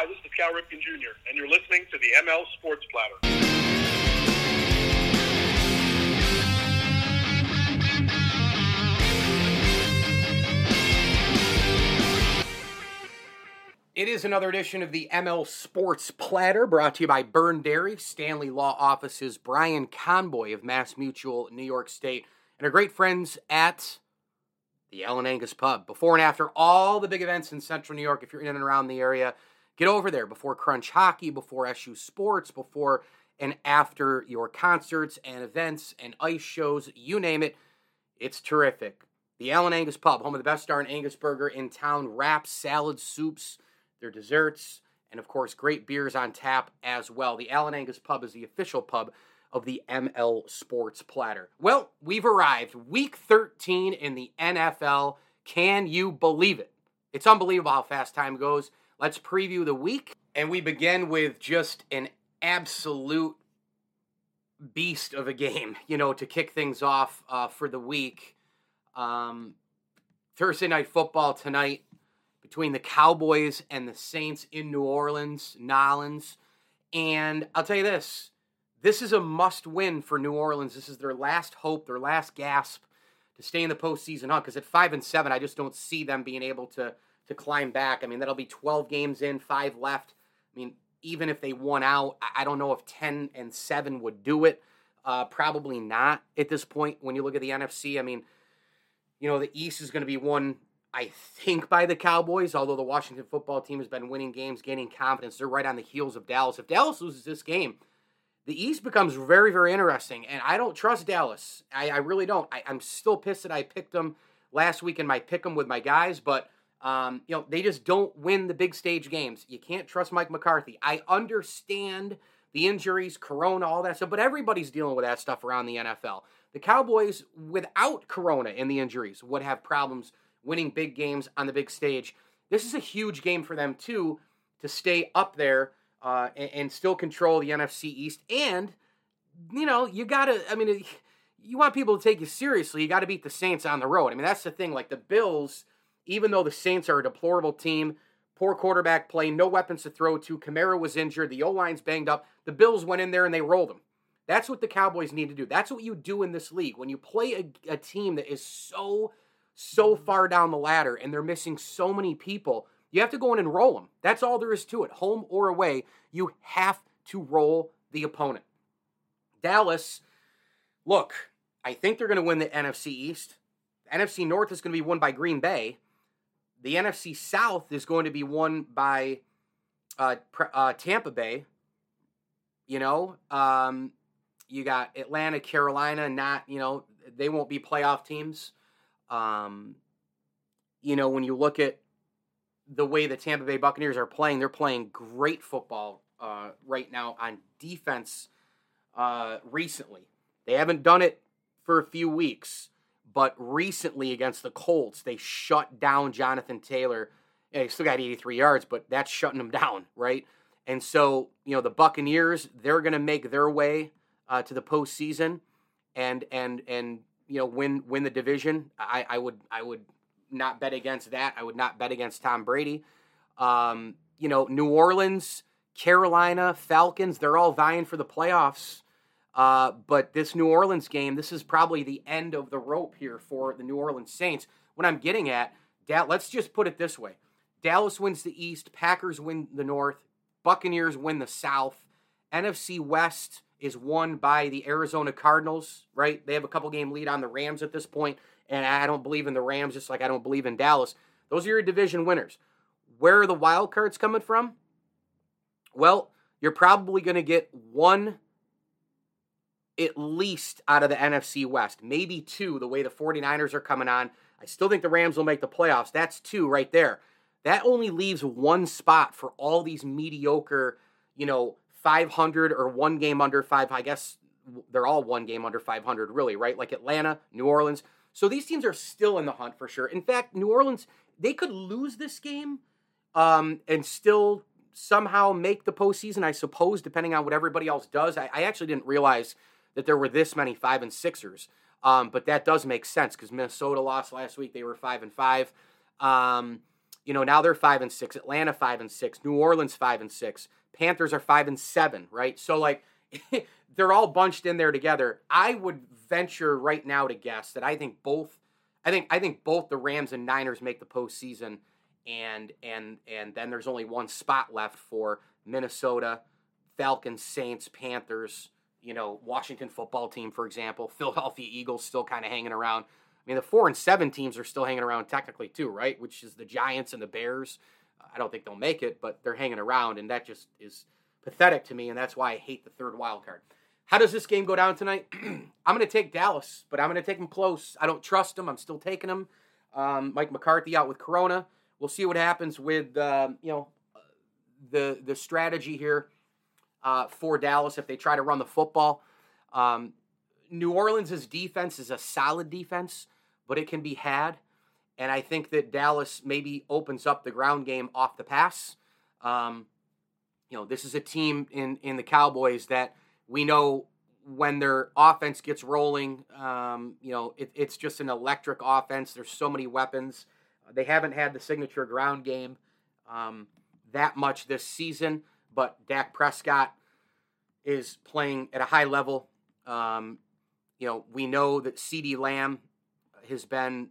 Hi, this is Cal Ripken Jr., and you're listening to the ML Sports Platter. It is another edition of the ML Sports Platter brought to you by Byrne Dairy, Stanley Law Offices, Brian Conboy of Mass Mutual, New York State, and our great friends at the Ellen Angus Pub. Before and after all the big events in Central New York, if you're in and around the area, get over there before Crunch Hockey, before SU Sports, before and after your concerts and events and ice shows, you name it. It's terrific. The Allen Angus Pub, home of the best darn Angus burger in town, wraps, salads, soups, their desserts, and of course, great beers on tap as well. The Allen Angus Pub is the official pub of the ML Sports Platter. Well, we've arrived. Week 13 in the NFL. Can you believe it? It's unbelievable how fast time goes. Let's preview the week. And we begin with just an absolute beast of a game, you know, to kick things off uh, for the week. Um, Thursday night football tonight between the Cowboys and the Saints in New Orleans, Nolans. And I'll tell you this this is a must win for New Orleans. This is their last hope, their last gasp to stay in the postseason hunt. Because at five and seven, I just don't see them being able to to climb back. I mean, that'll be 12 games in, five left. I mean, even if they won out, I don't know if 10 and seven would do it. Uh, probably not at this point. When you look at the NFC, I mean, you know, the East is going to be won, I think, by the Cowboys. Although the Washington football team has been winning games, gaining confidence. They're right on the heels of Dallas. If Dallas loses this game, the East becomes very, very interesting. And I don't trust Dallas. I, I really don't. I, am still pissed that I picked them last week in my pick them with my guys, but um, you know they just don't win the big stage games. You can't trust Mike McCarthy. I understand the injuries, Corona, all that stuff, but everybody's dealing with that stuff around the NFL. The Cowboys, without Corona and the injuries, would have problems winning big games on the big stage. This is a huge game for them too to stay up there uh, and, and, still control the NFC East. And you know, you gotta. I mean, you want people to take you seriously. You got to beat the Saints on the road. I mean, that's the thing. Like the Bills, even though the Saints are a deplorable team, poor quarterback play, no weapons to throw to. Kamara was injured. The O line's banged up. The Bills went in there and they rolled them. That's what the Cowboys need to do. That's what you do in this league. When you play a, a team that is so, so mm-hmm. far down the ladder and they're missing so many people, you have to go in and roll them. That's all there is to it. Home or away, you have to roll the opponent. Dallas, look, I think they're going to win the NFC East. The NFC North is going to be won by Green Bay. The NFC South is going to be won by uh, uh, Tampa Bay. You know, um, you got Atlanta, Carolina, not, you know, they won't be playoff teams. Um, you know, when you look at the way the Tampa Bay Buccaneers are playing, they're playing great football uh, right now on defense uh, recently. They haven't done it for a few weeks, but recently against the Colts, they shut down Jonathan Taylor. Yeah, he still got 83 yards, but that's shutting him down, right? And so, you know, the Buccaneers, they're going to make their way uh, to the postseason and and and you know win win the division. I, I would I would not bet against that. I would not bet against Tom Brady. Um, you know, New Orleans, Carolina, Falcons, they're all vying for the playoffs. Uh, but this New Orleans game, this is probably the end of the rope here for the New Orleans Saints. What I'm getting at, let's just put it this way Dallas wins the East, Packers win the North, Buccaneers win the South, NFC West is won by the Arizona Cardinals, right? They have a couple game lead on the Rams at this point and I don't believe in the Rams just like I don't believe in Dallas. Those are your division winners. Where are the wild cards coming from? Well, you're probably going to get one at least out of the NFC West, maybe two, the way the 49ers are coming on. I still think the Rams will make the playoffs. That's two right there. that only leaves one spot for all these mediocre, you know, 500 or one game under five. I guess they're all one game under 500, really, right? Like Atlanta, New Orleans. So these teams are still in the hunt for sure. In fact, New Orleans, they could lose this game um, and still somehow make the postseason, I suppose, depending on what everybody else does. I, I actually didn't realize that there were this many five and sixers. Um, but that does make sense because Minnesota lost last week. They were five and five. Um, you know, now they're five and six. Atlanta five and six. New Orleans five and six. Panthers are five and seven. Right. So like, they're all bunched in there together. I would venture right now to guess that I think both. I think I think both the Rams and Niners make the postseason, and and and then there's only one spot left for Minnesota, Falcons, Saints, Panthers you know, Washington football team, for example, Philadelphia Eagles still kind of hanging around. I mean, the four and seven teams are still hanging around technically too, right? Which is the Giants and the Bears. I don't think they'll make it, but they're hanging around, and that just is pathetic to me, and that's why I hate the third wild card. How does this game go down tonight? I'm going to take Dallas, but I'm going to take them close. I don't trust them. I'm still taking them. Um, Mike McCarthy out with Corona. We'll see what happens with uh, you know the the strategy here uh, for Dallas if they try to run the football. Um, New Orleans' defense is a solid defense, but it can be had. And I think that Dallas maybe opens up the ground game off the pass. Um, you know, this is a team in, in the Cowboys that we know when their offense gets rolling, um, you know, it, it's just an electric offense. There's so many weapons. They haven't had the signature ground game um, that much this season but Dak Prescott is playing at a high level. Um, you know, we know that CeeDee Lamb has been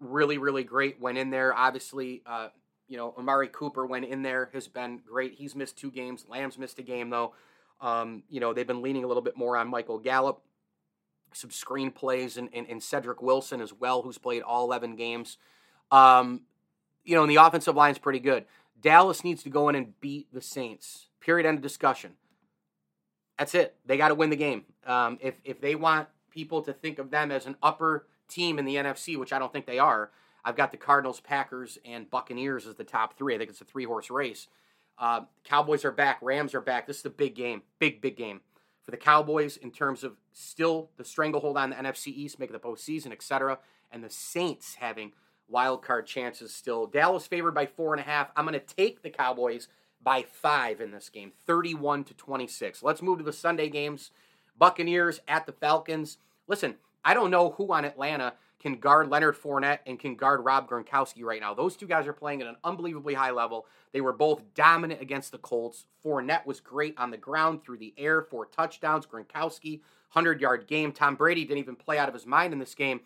really, really great. Went in there, obviously. Uh, you know, Amari Cooper went in there, has been great. He's missed two games. Lamb's missed a game though. Um, you know, they've been leaning a little bit more on Michael Gallup, some screen plays, and, and, and Cedric Wilson as well, who's played all 11 games. Um, you know, and the offensive line's pretty good. Dallas needs to go in and beat the Saints. Period. End of discussion. That's it. They got to win the game. Um, if if they want people to think of them as an upper team in the NFC, which I don't think they are, I've got the Cardinals, Packers, and Buccaneers as the top three. I think it's a three horse race. Uh, Cowboys are back. Rams are back. This is a big game. Big big game for the Cowboys in terms of still the stranglehold on the NFC East, making the postseason, etc. And the Saints having wild card chances still. Dallas favored by four and a half. I'm going to take the Cowboys by five in this game, 31 to 26. Let's move to the Sunday games. Buccaneers at the Falcons. Listen, I don't know who on Atlanta can guard Leonard Fournette and can guard Rob Gronkowski right now. Those two guys are playing at an unbelievably high level. They were both dominant against the Colts. Fournette was great on the ground, through the air, four touchdowns. Gronkowski, 100 yard game. Tom Brady didn't even play out of his mind in this game.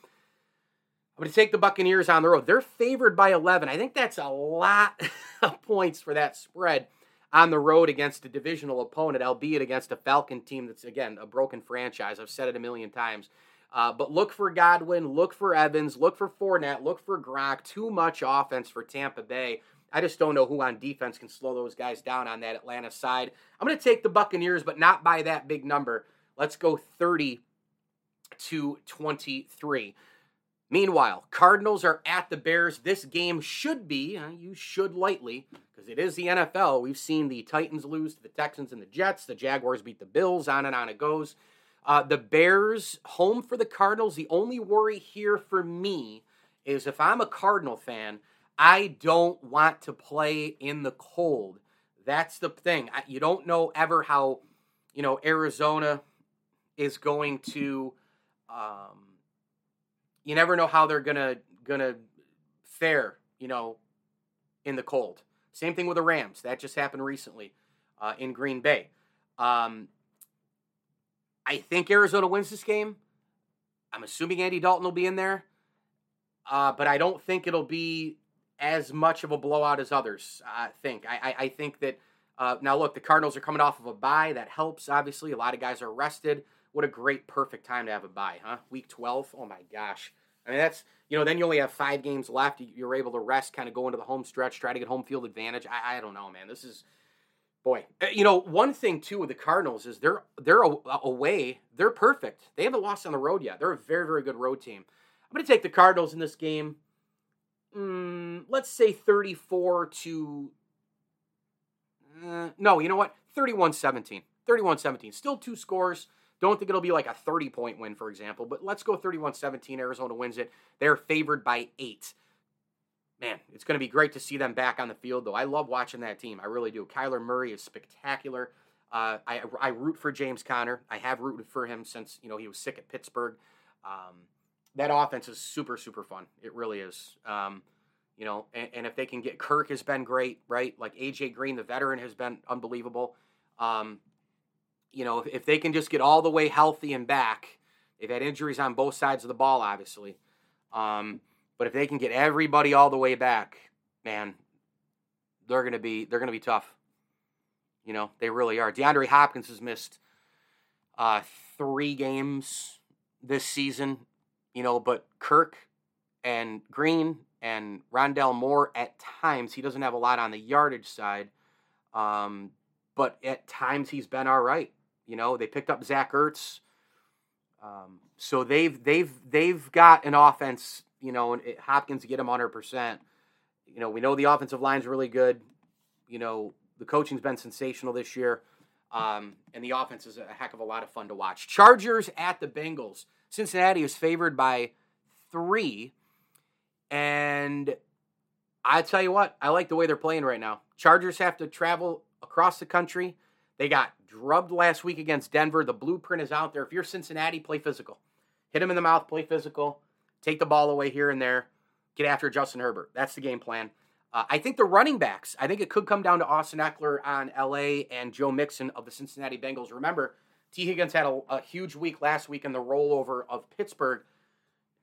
I'm going to take the Buccaneers on the road. They're favored by 11. I think that's a lot of points for that spread on the road against a divisional opponent, albeit against a Falcon team that's, again, a broken franchise. I've said it a million times. Uh, but look for Godwin, look for Evans, look for Fournette, look for Gronk. Too much offense for Tampa Bay. I just don't know who on defense can slow those guys down on that Atlanta side. I'm going to take the Buccaneers, but not by that big number. Let's go 30 to 23. Meanwhile, Cardinals are at the Bears. This game should be, uh, you should lightly, because it is the NFL. We've seen the Titans lose to the Texans and the Jets. The Jaguars beat the Bills. On and on it goes. Uh, the Bears home for the Cardinals. The only worry here for me is if I'm a Cardinal fan, I don't want to play in the cold. That's the thing. I, you don't know ever how, you know, Arizona is going to. Um, you never know how they're gonna gonna fare, you know, in the cold. Same thing with the Rams. That just happened recently uh, in Green Bay. Um, I think Arizona wins this game. I'm assuming Andy Dalton will be in there, uh, but I don't think it'll be as much of a blowout as others. I think. I, I, I think that uh, now look, the Cardinals are coming off of a bye. That helps. Obviously, a lot of guys are rested. What a great, perfect time to have a bye, huh? Week 12. Oh my gosh. I mean, that's, you know, then you only have five games left. You're able to rest, kind of go into the home stretch, try to get home field advantage. I, I don't know, man. This is, boy. Eh, you know, one thing, too, with the Cardinals is they're, they're away. They're perfect. They haven't lost on the road yet. They're a very, very good road team. I'm going to take the Cardinals in this game. mm, let's say 34 to. Uh, no, you know what? 31 17. 31 17. Still two scores. Don't think it'll be like a 30 point win, for example, but let's go 31 17. Arizona wins it. They're favored by eight. Man, it's going to be great to see them back on the field, though. I love watching that team. I really do. Kyler Murray is spectacular. Uh, I, I root for James Conner. I have rooted for him since you know he was sick at Pittsburgh. Um, that offense is super super fun. It really is. Um, you know, and, and, if they can get Kirk has been great, right? Like AJ Green, the veteran, has been unbelievable. Um, you know, if, if, they can just get all the way healthy and back, they've had injuries on both sides of the ball, obviously. Um, but if they can get everybody all the way back, man, they're gonna be they're gonna be tough. You know, they really are. DeAndre Hopkins has missed uh, three games this season. You know, but Kirk and Green and Rondale Moore at times he doesn't have a lot on the yardage side, um, but at times he's been all right. You know, they picked up Zach Ertz, um, so they've they've they've got an offense. You know, and Hopkins get him hundred percent. You know, we know the offensive line's really good. You know, the coaching's been sensational this year, um, and the offense is a heck of a lot of fun to watch. Chargers at the Bengals. Cincinnati is favored by three, and I tell you what, I like the way they're playing right now. Chargers have to travel across the country. They got drubbed last week against Denver. The blueprint is out there. If you're Cincinnati, play physical. Hit him in the mouth, play physical. Take the ball away here and there. Get after Justin Herbert. That's the game plan. Uh, I think the running backs, I think it could come down to Austin Ekeler on LA and Joe Mixon of the Cincinnati Bengals. Remember, Tee Higgins had a, a, huge week last week in the rollover of Pittsburgh.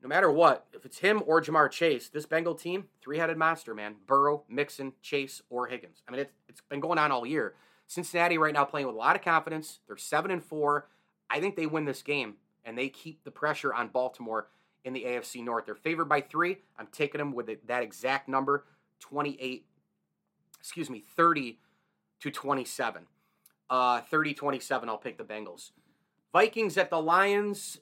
No matter what, if it's him or Ja'Marr Chase, this Bengal team, three headed monster, man. Burrow, Mixon, Chase, or Higgins. I mean, it's, it's been going on all year. Cincinnati right now playing with a lot of confidence. They're 7 and 4. I think they win this game and they keep the pressure on Baltimore in the AFC North. They're favored by three. I'm taking them with that exact number. 28, excuse me, 30 to 27. Uh, 30 27, I'll pick the Bengals. Vikings at the Lions.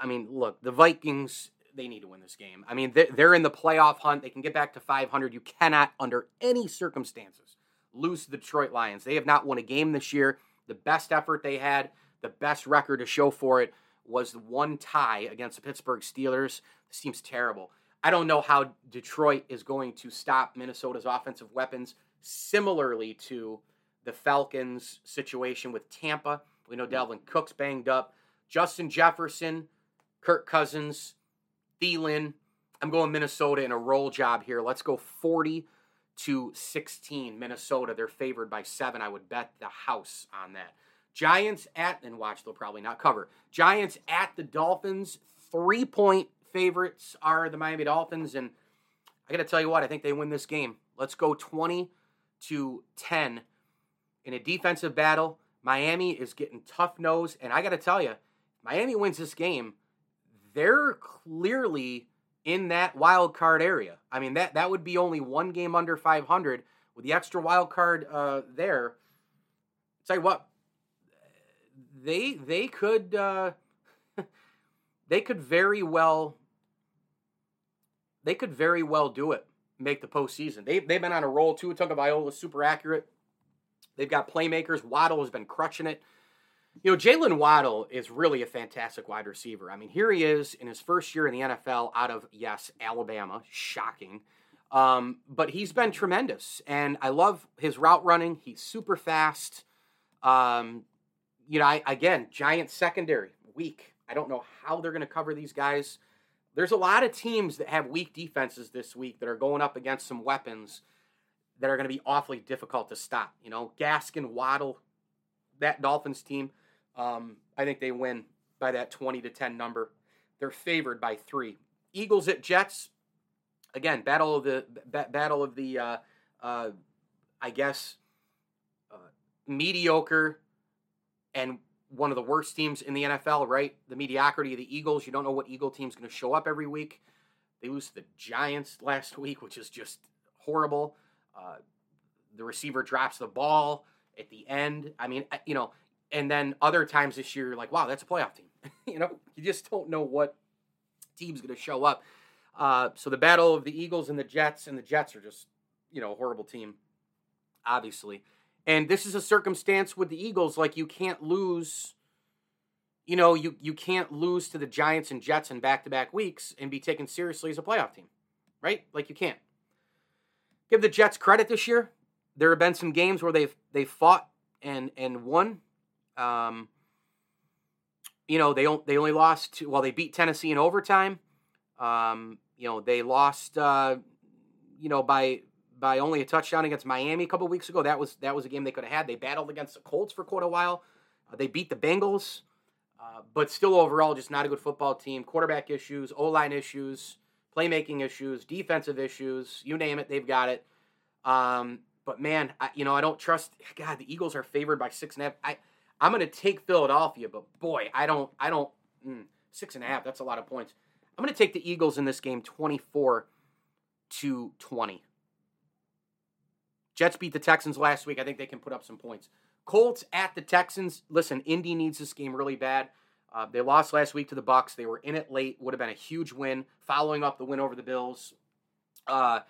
I mean, look, the Vikings, they need to win this game. I mean, they're in the playoff hunt. They can get back to 500. You cannot, under any circumstances, lose to the Detroit Lions. They have not won a game this year. The best effort they had, the best record to show for it was the one tie against the Pittsburgh Steelers. This team's terrible. I don't know how Detroit is going to stop Minnesota's offensive weapons, similarly to the Falcons' situation with Tampa. We know Dalvin Cook's banged up. Justin Jefferson, Kirk Cousins, Thielen. I'm going Minnesota in a roll job here. Let's go 40 to 16. Minnesota, they're favored by seven. I would bet the house on that. Giants at, and watch, they'll probably not cover. Giants at the Dolphins, three point favorites are the Miami Dolphins, and I got to tell you what, I think they win this game. Let's go 20 to 10 in a defensive battle. Miami is getting tough nose, and I got to tell you, Miami wins this game. They're clearly in that wild card area. I mean that that would be only one game under 500 with the extra wild card uh, there. Tell you what, they they could uh, they could very well they could very well do it, make the postseason. They they've been on a roll too. Tagovailoa is super accurate. They've got playmakers. Waddle has been crushing it. You know, Jaylen Waddle is really a fantastic wide receiver. I mean, here he is in his first year in the NFL out of, yes, Alabama. Shocking. Um, but he's been tremendous. And I love his route running. He's super fast. Um, you know, I, again, giant secondary, weak. I don't know how they're going to cover these guys. There's a lot of teams that have weak defenses this week that are going up against some weapons that are going to be awfully difficult to stop. You know, Gaskin, Waddle, that Dolphins team, um, I think they win by that 20 to 10 number. They're favored by three. Eagles at Jets. Again, battle of the battle of the, uh, uh, I guess, uh, mediocre and one of the worst teams in the NFL, right? The mediocrity of the Eagles. You don't know what Eagle team's going to show up every week. They lose to the Giants last week, which is just horrible. Uh, the receiver drops the ball at the end. I mean, you know, and then other times this year, like, wow, that's a playoff team. you know, you just don't know what team's going to show up. Uh, so the battle of the Eagles and the Jets, and the Jets are just, you know, a horrible team, obviously. And this is a circumstance with the Eagles, like you can't lose, you know, you, you can't lose to the Giants and Jets in back to back weeks and be taken seriously as a playoff team, right? Like you can't. Give the Jets credit this year. There have been some games where they've they've fought and and won. Um, you know, they they only lost well, they beat Tennessee in overtime. Um, you know, they lost uh, you know, by by only a touchdown against Miami a couple weeks ago. That was that was a game they could have had. They battled against the Colts for quite a while. Uh, they beat the Bengals, uh, but still overall just not a good football team. Quarterback issues, O line issues, playmaking issues, defensive issues. You name it, they've got it. Um, but man, I, you know I don't trust. God, the Eagles are favored by six and a half. I I'm going to take Philadelphia, but boy, I don't I don't mm, six and a half. That's a lot of points. I'm going to take the Eagles in this game, 24 to 20. Jets beat the Texans last week. I think they can put up some points. Colts at the Texans. Listen, Indy needs this game really bad. Uh, they lost last week to the Bucks. They were in it late. Would have been a huge win, following up the win over the Bills. Uh,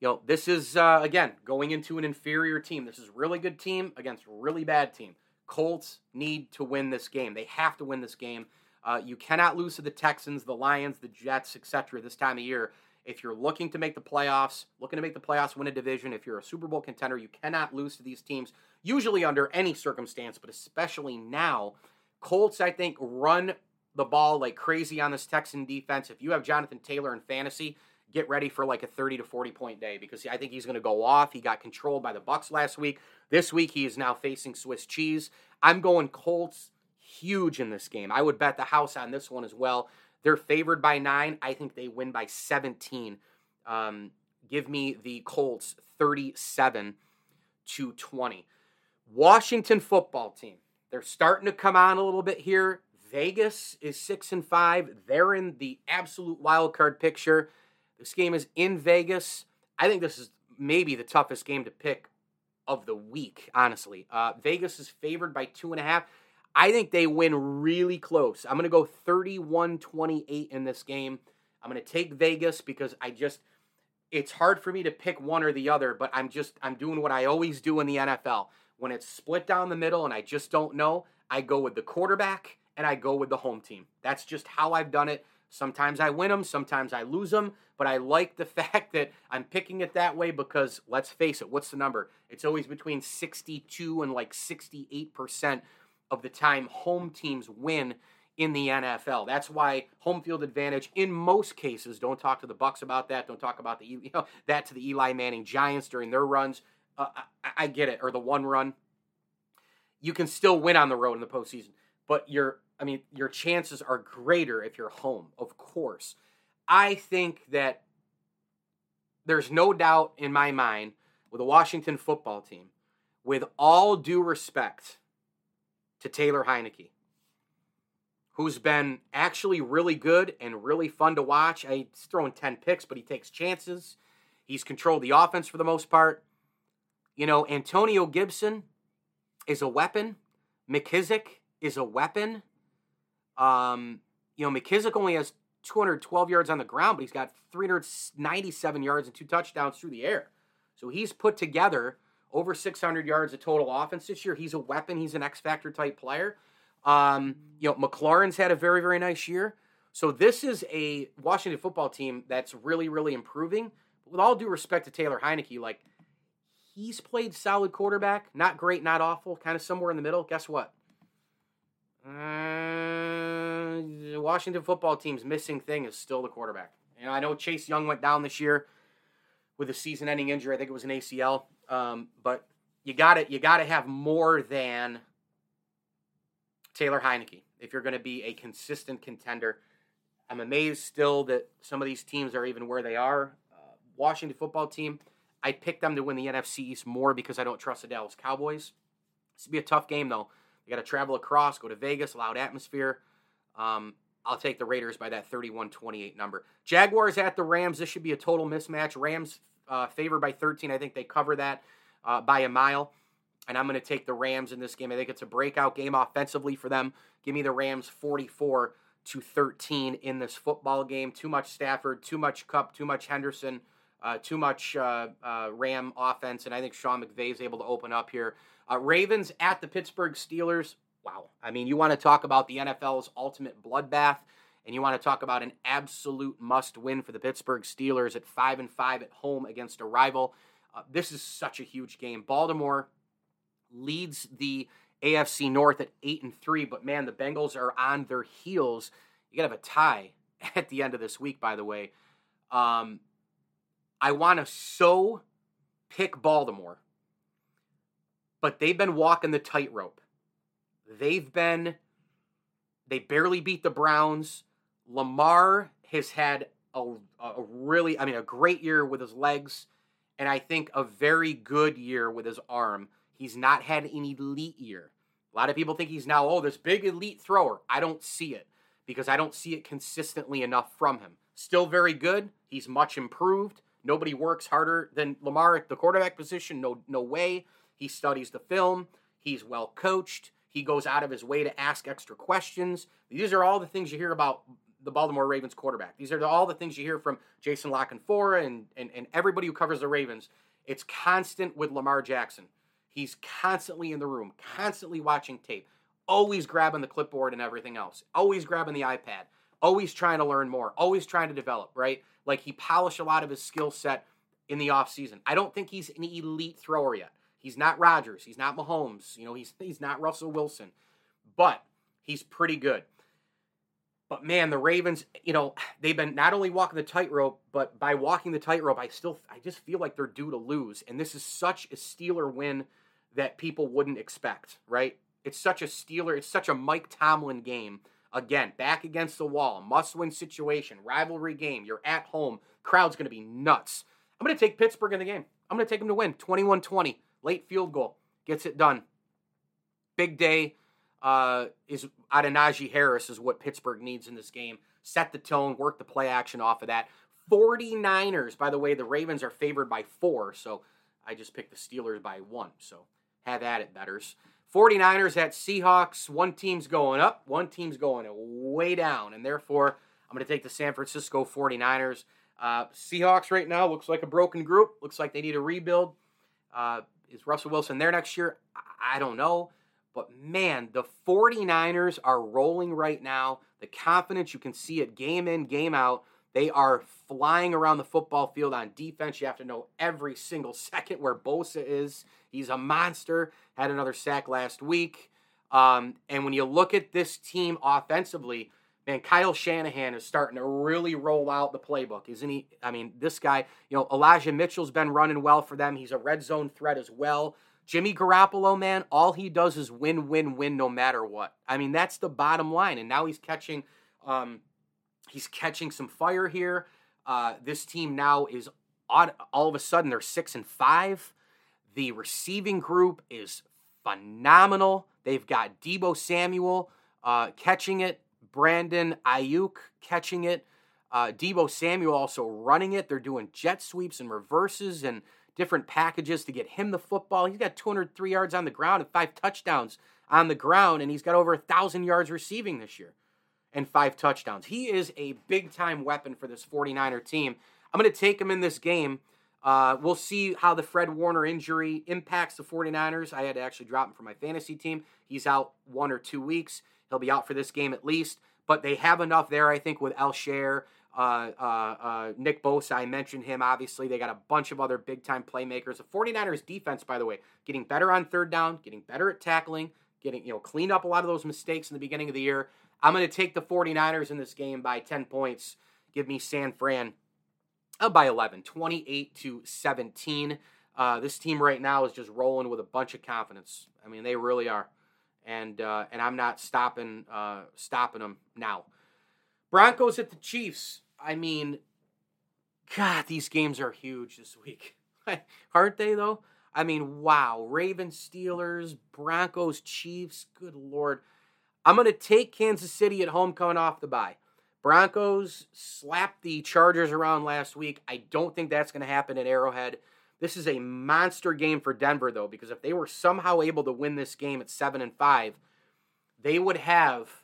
you know, this is uh, again going into an inferior team. This is really good team against really bad team. Colts need to win this game. They have to win this game. Uh, you cannot lose to the Texans, the Lions, the Jets, etc. This time of year. If you're looking to make the playoffs, looking to make the playoffs, win a division, if you're a Super Bowl contender, you cannot lose to these teams, usually under any circumstance, but especially now. Colts, I think, run the ball like crazy on this Texan defense. If you have Jonathan Taylor in fantasy, get ready for like a 30 to 40 point day because I think he's going to go off. He got controlled by the Bucks last week. This week he is now facing Swiss cheese. I'm going Colts huge in this game. I would bet the house on this one as well. They're favored by nine. I think they win by 17. Um, give me the Colts 37 to 20. Washington football team. They're starting to come on a little bit here. Vegas is six and five. They're in the absolute wild card picture. This game is in Vegas. I think this is maybe the toughest game to pick of the week, honestly. Uh, Vegas is favored by two and a half. I think they win really close. I'm going to go 31 28 in this game. I'm going to take Vegas because I just, it's hard for me to pick one or the other, but I'm just, I'm doing what I always do in the NFL. When it's split down the middle and I just don't know, I go with the quarterback and I go with the home team. That's just how I've done it. Sometimes I win them, sometimes I lose them, but I like the fact that I'm picking it that way because let's face it, what's the number? It's always between 62 and like 68% of the time home teams win in the NFL. That's why home field advantage in most cases. Don't talk to the Bucks about that. Don't talk about the you know that to the Eli Manning Giants during their runs. Uh, I, I get it, or the one run. You can still win on the road in the postseason, but your I mean your chances are greater if you're home, of course. I think that there's no doubt in my mind with the Washington football team, with all due respect to Taylor Heinicke, who's been actually really good and really fun to watch. Uh, he's throwing 10 picks, but he takes chances. He's controlled the offense for the most part. You know, Antonio Gibson is a weapon. McKissic is a weapon. Um, you know, McKissic only has 212 yards on the ground, but he's got 397 yards and two touchdowns through the air. So he's put together over 600 yards of total offense this year. He's a weapon. He's an X factor type player. Um, you know, McLaurin's had a very, very nice year. So this is a Washington football team that's really, really improving. With all due respect to Taylor Heinicke, like he's played solid quarterback, not great, not awful, kind of somewhere in the middle. Guess what? Uh, the Washington football team's missing thing is still the quarterback. You know, I know Chase Young went down this year with a season-ending injury. I think it was an ACL. Um, but you got to you got to have more than Taylor Heinicke if you're going to be a consistent contender. I'm amazed still that some of these teams are even where they are. Uh, Washington football team, I picked them to win the NFC East more because I don't trust the Dallas Cowboys. This will be a tough game though. Got to travel across, go to Vegas, loud atmosphere. Um, I'll take the Raiders by that 31-28 number. Jaguars at the Rams. This should be a total mismatch. Rams uh, favored by 13. I think they cover that uh, by a mile. And I'm going to take the Rams in this game. I think it's a breakout game offensively for them. Give me the Rams 44 to 13 in this football game. Too much Stafford, too much Kupp, too much Henderson, uh, too much uh, uh, Ram offense, and I think Sean McVay is able to open up here. Uh, Ravens at the Pittsburgh Steelers. Wow. I mean, you want to talk about the NFL's ultimate bloodbath, and you want to talk about an absolute must win for the Pittsburgh Steelers at 5 and 5 at home against a rival. Uh, this is such a huge game. Baltimore leads the AFC North at 8 and 3, but man, the Bengals are on their heels. You got to have a tie at the end of this week, by the way. Um, I want to so pick Baltimore, but they've been walking the tightrope. They've been, they barely beat the Browns. Lamar has had a, a really, I mean, a great year with his legs, and I think a very good year with his arm. He's not had an elite year. A lot of people think he's now, oh, this big elite thrower. I don't see it because I don't see it consistently enough from him. Still very good. He's much improved. Nobody works harder than Lamar at the quarterback position. No, no way. He studies the film. He's well coached. He goes out of his way to ask extra questions. These are all the things you hear about the Baltimore Ravens quarterback. These are all the things you hear from Jason La Canfora and, and, and everybody who covers the Ravens. It's constant with Lamar Jackson. He's constantly in the room, constantly watching tape, always grabbing the clipboard and everything else, always grabbing the iPad, always trying to learn more, always trying to develop, right? Like he polished a lot of his skill set in the offseason. I don't think he's an elite thrower yet. He's not Rodgers. He's not Mahomes. You know, he's he's not Russell Wilson, but he's pretty good. But man, the Ravens, you know, they've been not only walking the tightrope, but by walking the tightrope, I still I just feel like they're due to lose. And this is such a Steeler win that people wouldn't expect, right? It's such a Steeler, it's such a Mike Tomlin game. Again, back against the wall, must win situation, rivalry game. You're at home. Crowd's going to be nuts. I'm going to take Pittsburgh in the game. I'm going to take them to win 21 20. Late field goal. Gets it done. Big day uh, is out of Najee Harris, is what Pittsburgh needs in this game. Set the tone, work the play action off of that. 49ers, by the way, the Ravens are favored by four, so I just picked the Steelers by one. So have at it, betters. 49ers at Seahawks. One team's going up, one team's going way down, and therefore I'm going to take the San Francisco 49ers. Uh, Seahawks right now looks like a broken group. Looks like they need a rebuild. Uh, is Russell Wilson there next year? I don't know. But man, the 49ers are rolling right now. The confidence, you can see it game in, game out. They are flying around the football field on defense. You have to know every single second where Bosa is. He's a monster. Had another sack last week. Um, and when you look at this team offensively, man, Kyle Shanahan is starting to really roll out the playbook, isn't he? I mean, this guy, you know, Elijah Mitchell's been running well for them. He's a red zone threat as well. Jimmy Garoppolo, man, all he does is win, win, win, no matter what. I mean, that's the bottom line. And now he's catching, um, he's catching some fire here. Uh, this team now is on, all of a sudden they're six and five. The receiving group is phenomenal. They've got Deebo Samuel uh, catching it, Brandon Aiyuk catching it, uh, Deebo Samuel also running it. They're doing jet sweeps and reverses and different packages to get him the football. He's got 203 yards on the ground and five touchdowns on the ground, and he's got over a thousand yards receiving this year and five touchdowns. He is a big time weapon for this 49er team. I'm going to take him in this game. Uh, we'll see how the Fred Warner injury impacts the 49ers. I had to actually drop him for my fantasy team. He's out one or two weeks. He'll be out for this game at least. But they have enough there, I think, with Al-Shaair, uh, uh, uh, Nick Bosa. I mentioned him, obviously. They got a bunch of other big time playmakers. The 49ers defense, by the way, getting better on third down, getting better at tackling, getting, you know, cleaned up a lot of those mistakes in the beginning of the year. I'm going to take the 49ers in this game by 10 points. Give me San Fran uh, by 11, 28 to 17. Uh, this team right now is just rolling with a bunch of confidence. I mean, they really are, and uh, and I'm not stopping uh, stopping them now. Broncos at the Chiefs. I mean, God, these games are huge this week, aren't they? Though. I mean, wow. Ravens, Steelers, Broncos, Chiefs. Good lord. I'm to take Kansas City at home coming off the bye. Broncos slapped the Chargers around last week. I don't think that's going to happen at Arrowhead. This is a monster game for Denver though because if they were somehow able to win this game at 7 and 5, they would have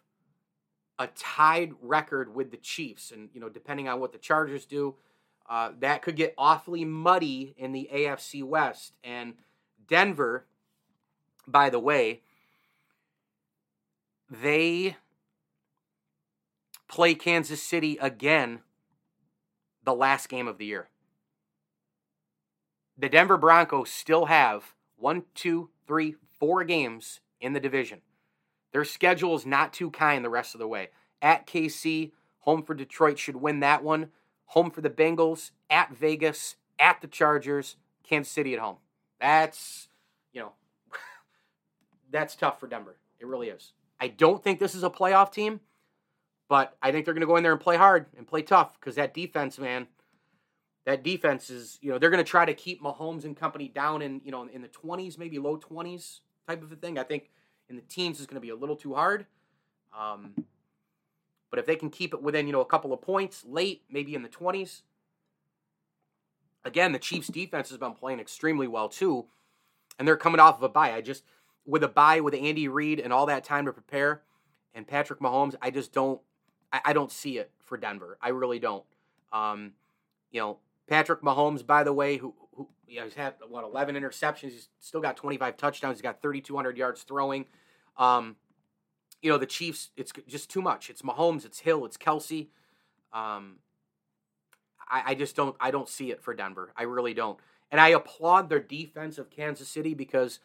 a tied record with the Chiefs, and you know, depending on what the Chargers do, uh, that could get awfully muddy in the AFC West. And Denver, by the way, they play Kansas City again the last game of the year. The Denver Broncos still have one, two, three, four games in the division. Their schedule is not too kind the rest of the way. At KC, home for Detroit should win that one. Home for the Bengals, at Vegas, at the Chargers, Kansas City at home. That's, you know, that's tough for Denver. It really is. I don't think this is a playoff team, but I think they're going to go in there and play hard and play tough because that defense, man, that defense is, you know, they're going to try to keep Mahomes and company down in, you know, in the 20s, maybe low 20s type of a thing. I think in the teens is going to be a little too hard. Um, but if they can keep it within, you know, a couple of points late, maybe in the 20s. Again, the Chiefs defense has been playing extremely well too. And they're coming off of a bye. I just with a bye with Andy Reid and all that time to prepare and Patrick Mahomes, I just don't I, I don't see it for Denver. I really don't. Um, you know, Patrick Mahomes, by the way, who, who you know, he's had what 11 interceptions. He's still got 25 touchdowns. He's got 3,200 yards throwing. Um, you know, the Chiefs, it's just too much. It's Mahomes, it's Hill, it's Kelce. Um, I, I just don't, I don't see it for Denver. I really don't. And I applaud their defense of Kansas City because,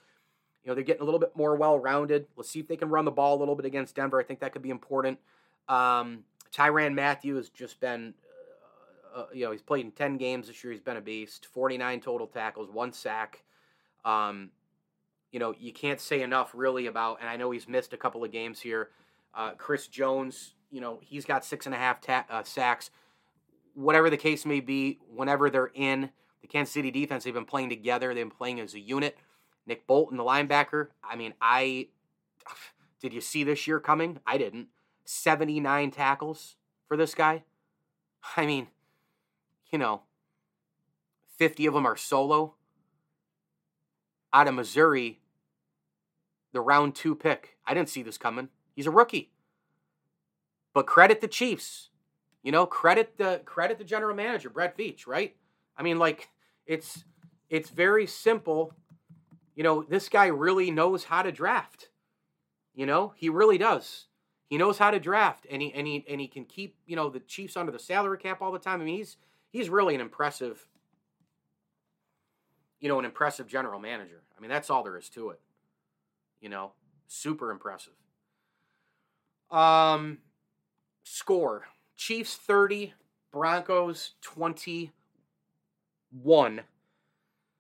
you know, they're getting a little bit more well rounded. Let's see if they can run the ball a little bit against Denver. I think that could be important. Um, Tyrann Mathieu has just been, uh, you know, he's played in 10 games this year. He's been a beast. 49 total tackles, one sack. Um, you know, you can't say enough really about, and I know he's missed a couple of games here. Uh, Chris Jones, you know, he's got six and a half ta- uh, sacks. Whatever the case may be, whenever they're in the Kansas City defense, they've been playing together. They've been playing as a unit. Nick Bolton, the linebacker. I mean, I did you see this year coming? I didn't. 79 tackles for this guy. I mean, you know, 50 of them are solo. Out of Missouri, the round two pick. I didn't see this coming. He's a rookie. But credit the Chiefs. You know, credit the credit the general manager, Brett Veach, right? I mean, like, it's it's very simple. You know, this guy really knows how to draft. You know, he really does. He knows how to draft, and he and he and he can keep you know the Chiefs under the salary cap all the time. I mean, he's he's really an impressive, you know, an impressive general manager. I mean, that's all there is to it. You know, super impressive. Um, score Chiefs 30, Broncos 21.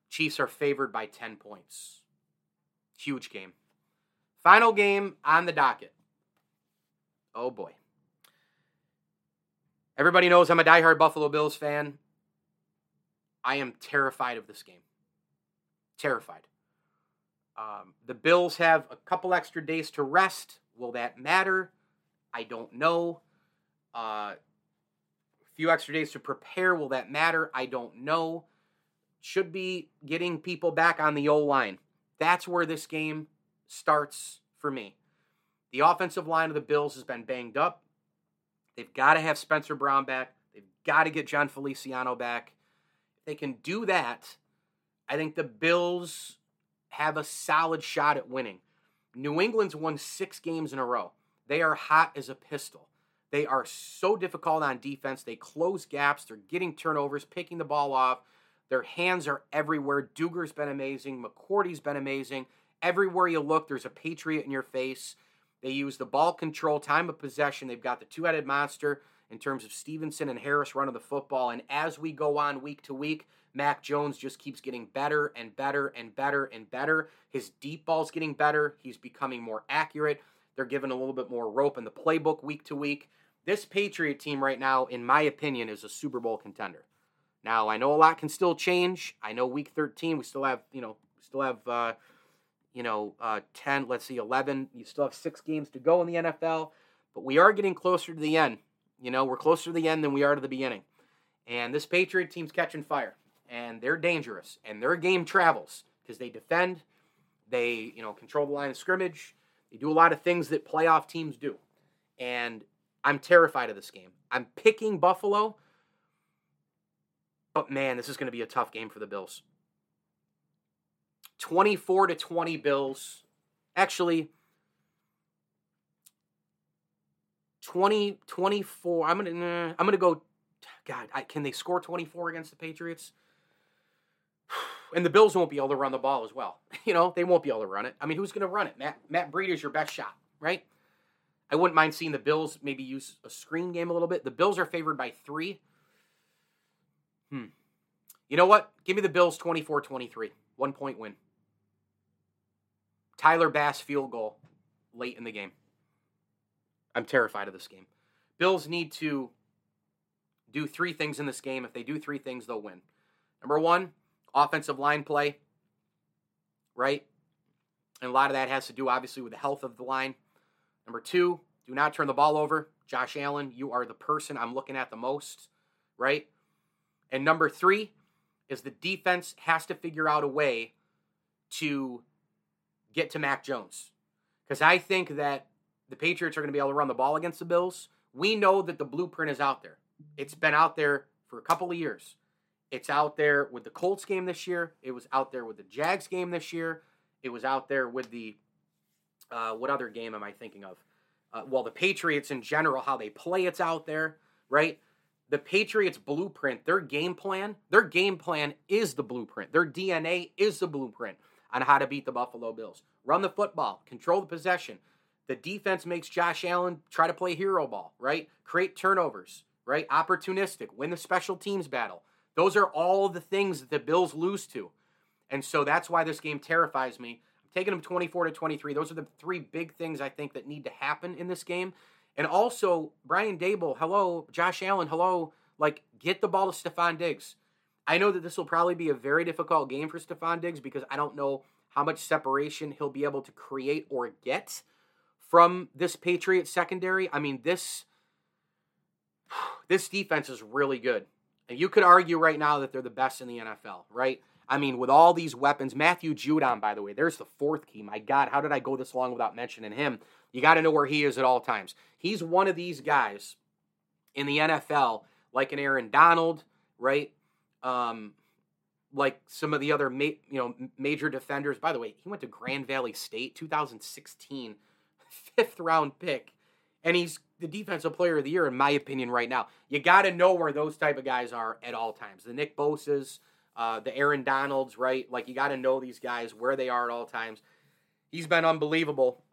Chiefs are favored by 10 points. Huge game. Final game on the docket. Oh boy. Everybody knows I'm a diehard Buffalo Bills fan. I am terrified of this game. Terrified. Um, the Bills have a couple extra days to rest. Will that matter? I don't know. Uh, a few extra days to prepare. Will that matter? I don't know. Should be getting people back on the O line. That's where this game starts for me. The offensive line of the Bills has been banged up. They've got to have Spencer Brown back. They've got to get Jon Feliciano back. If they can do that, I think the Bills have a solid shot at winning. New England's won six games in a row. They are hot as a pistol. They are so difficult on defense. They close gaps. They're getting turnovers, picking the ball off. Their hands are everywhere. Dugger's been amazing. McCourty's been amazing. Everywhere you look, there's a Patriot in your face. They use the ball control, time of possession. They've got the two headed monster in terms of Stevenson and Harris running the football. And as we go on week to week, Mac Jones just keeps getting better and better and better and better. His deep ball's getting better. He's becoming more accurate. They're given a little bit more rope in the playbook week to week. This Patriot team right now, in my opinion, is a Super Bowl contender. Now I know a lot can still change. I know week 13 we still have you know still have uh, you know uh, 10. Let's see 11. You still have six games to go in the NFL, but we are getting closer to the end. You know we're closer to the end than we are to the beginning, and this Patriot team's catching fire and they're dangerous and their game travels because they defend, they you know control the line of scrimmage, they do a lot of things that playoff teams do, and I'm terrified of this game. I'm picking Buffalo, but man, this is going to be a tough game for the Bills. 24 to 20 Bills. Actually, 20 24. I'm going to I'm to go God, I, can they score 24 against the Patriots? And the Bills won't be able to run the ball as well. You know, they won't be able to run it. I mean, who's to run it? Matt Matt Breida is your best shot, right? I wouldn't mind seeing the Bills maybe use a screen game a little bit. The Bills are favored by three. Hmm. You know what? Give me the Bills 24 23. One point win. Tyler Bass field goal late in the game. I'm terrified of this game. Bills need to do three things in this game. If they do three things, they'll win. Number one, offensive line play, right? And a lot of that has to do, obviously, with the health of the line. Number two, do not turn the ball over. Josh Allen, you are the person I'm looking at the most, right? And number three is the defense has to figure out a way to get to Mac Jones. Because I think that the Patriots are going to be able to run the ball against the Bills. We know that the blueprint is out there. It's been out there for a couple of years. It's out there with the Colts game this year. It was out there with the Jags game this year. It was out there with the uh, what other game am I thinking of? Uh, well, the Patriots in general, how they play, it's out there, right? The Patriots' blueprint, their game plan, their game plan is the blueprint. Their DNA is the blueprint on how to beat the Buffalo Bills. Run the football, control the possession. The defense makes Josh Allen try to play hero ball, right? Create turnovers, right? Opportunistic, win the special teams battle. Those are all the things that the Bills lose to. And so that's why this game terrifies me. I'm taking them 24 to 23. Those are the three big things I think that need to happen in this game. And also, Brian Daboll, hello. Josh Allen, hello. Like, get the ball to Stefon Diggs. I know that this will probably be a very difficult game for Stefon Diggs because I don't know how much separation he'll be able to create or get from this Patriots secondary. I mean, this this defense is really good. And you could argue right now that they're the best in the NFL, right? I mean, with all these weapons, Matthew Judon, by the way, there's the fourth key. My God, how did I go this long without mentioning him? You got to know where he is at all times. He's one of these guys in the NFL, like an Aaron Donald, right? Um, like some of the other, ma- you know, major defenders. By the way, he went to Grand Valley State, 2016, fifth round pick and he's the defensive player of the year in my opinion right now. You got to know where those type of guys are at all times. The Nick Bosa's, uh, the Aaron Donalds, right? Like you got to know these guys where they are at all times. He's been unbelievable,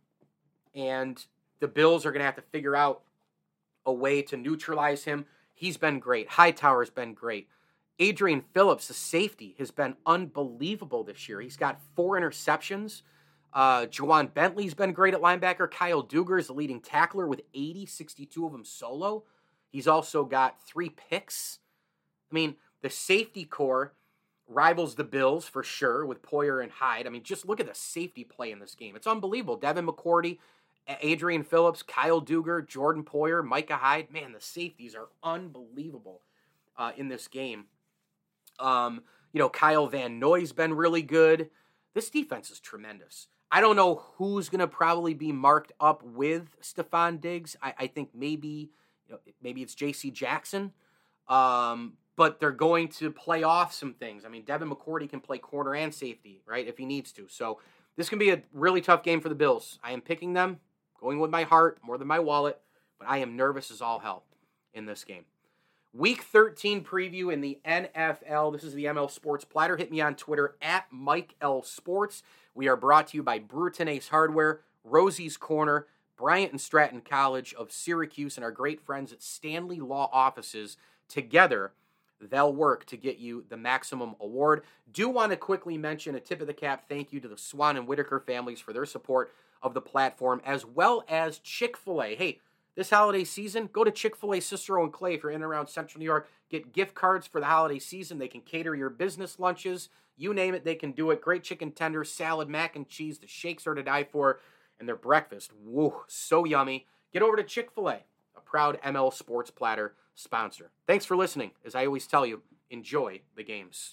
and the Bills are going to have to figure out a way to neutralize him. He's been great. Hightower's been great. Adrian Phillips, the safety, has been unbelievable this year. He's got four interceptions. Uh, Ja'Whaun Bentley's been great at linebacker. Kyle Dugger is the leading tackler with 80, 62 of them solo. He's also got three picks. I mean, the safety corps rivals the Bills for sure with Poyer and Hyde. I mean, just look at the safety play in this game. It's unbelievable. Devin McCourty, Adrian Phillips, Kyle Dugger, Jordan Poyer, Micah Hyde. Man, the safeties are unbelievable uh, in this game. Um, you know, Kyle Van Noy's been really good. This defense is tremendous. I don't know who's going to probably be marked up with Stefon Diggs. I, I think maybe you know, maybe it's J.C. Jackson, um, but they're going to play off some things. I mean, Devin McCourty can play corner and safety, right, if he needs to. So this can be a really tough game for the Bills. I am picking them, going with my heart more than my wallet, but I am nervous as all hell in this game. Week 13 preview in the NFL. This is the ML Sports Platter. Hit me on Twitter at Mike L Sports. We are brought to you by Brewerton Ace Hardware, Rosie's Corner, Bryant and Stratton College of Syracuse, and our great friends at Stanley Law Offices. Together, they'll work to get you the maximum award. Do want to quickly mention a tip of the cap thank you to the Swan and Whitaker families for their support of the platform, as well as Chick fil A. Hey, this holiday season, go to Chick fil A Cicero and Clay if you're in and around Central New York. Get gift cards for the holiday season. They can cater your business lunches. You name it, they can do it. Great chicken tenders, salad, mac and cheese. The shakes are to die for. And their breakfast, woo, so yummy. Get over to Chick fil A, a proud ML Sports Platter sponsor. Thanks for listening. As I always tell you, enjoy the games.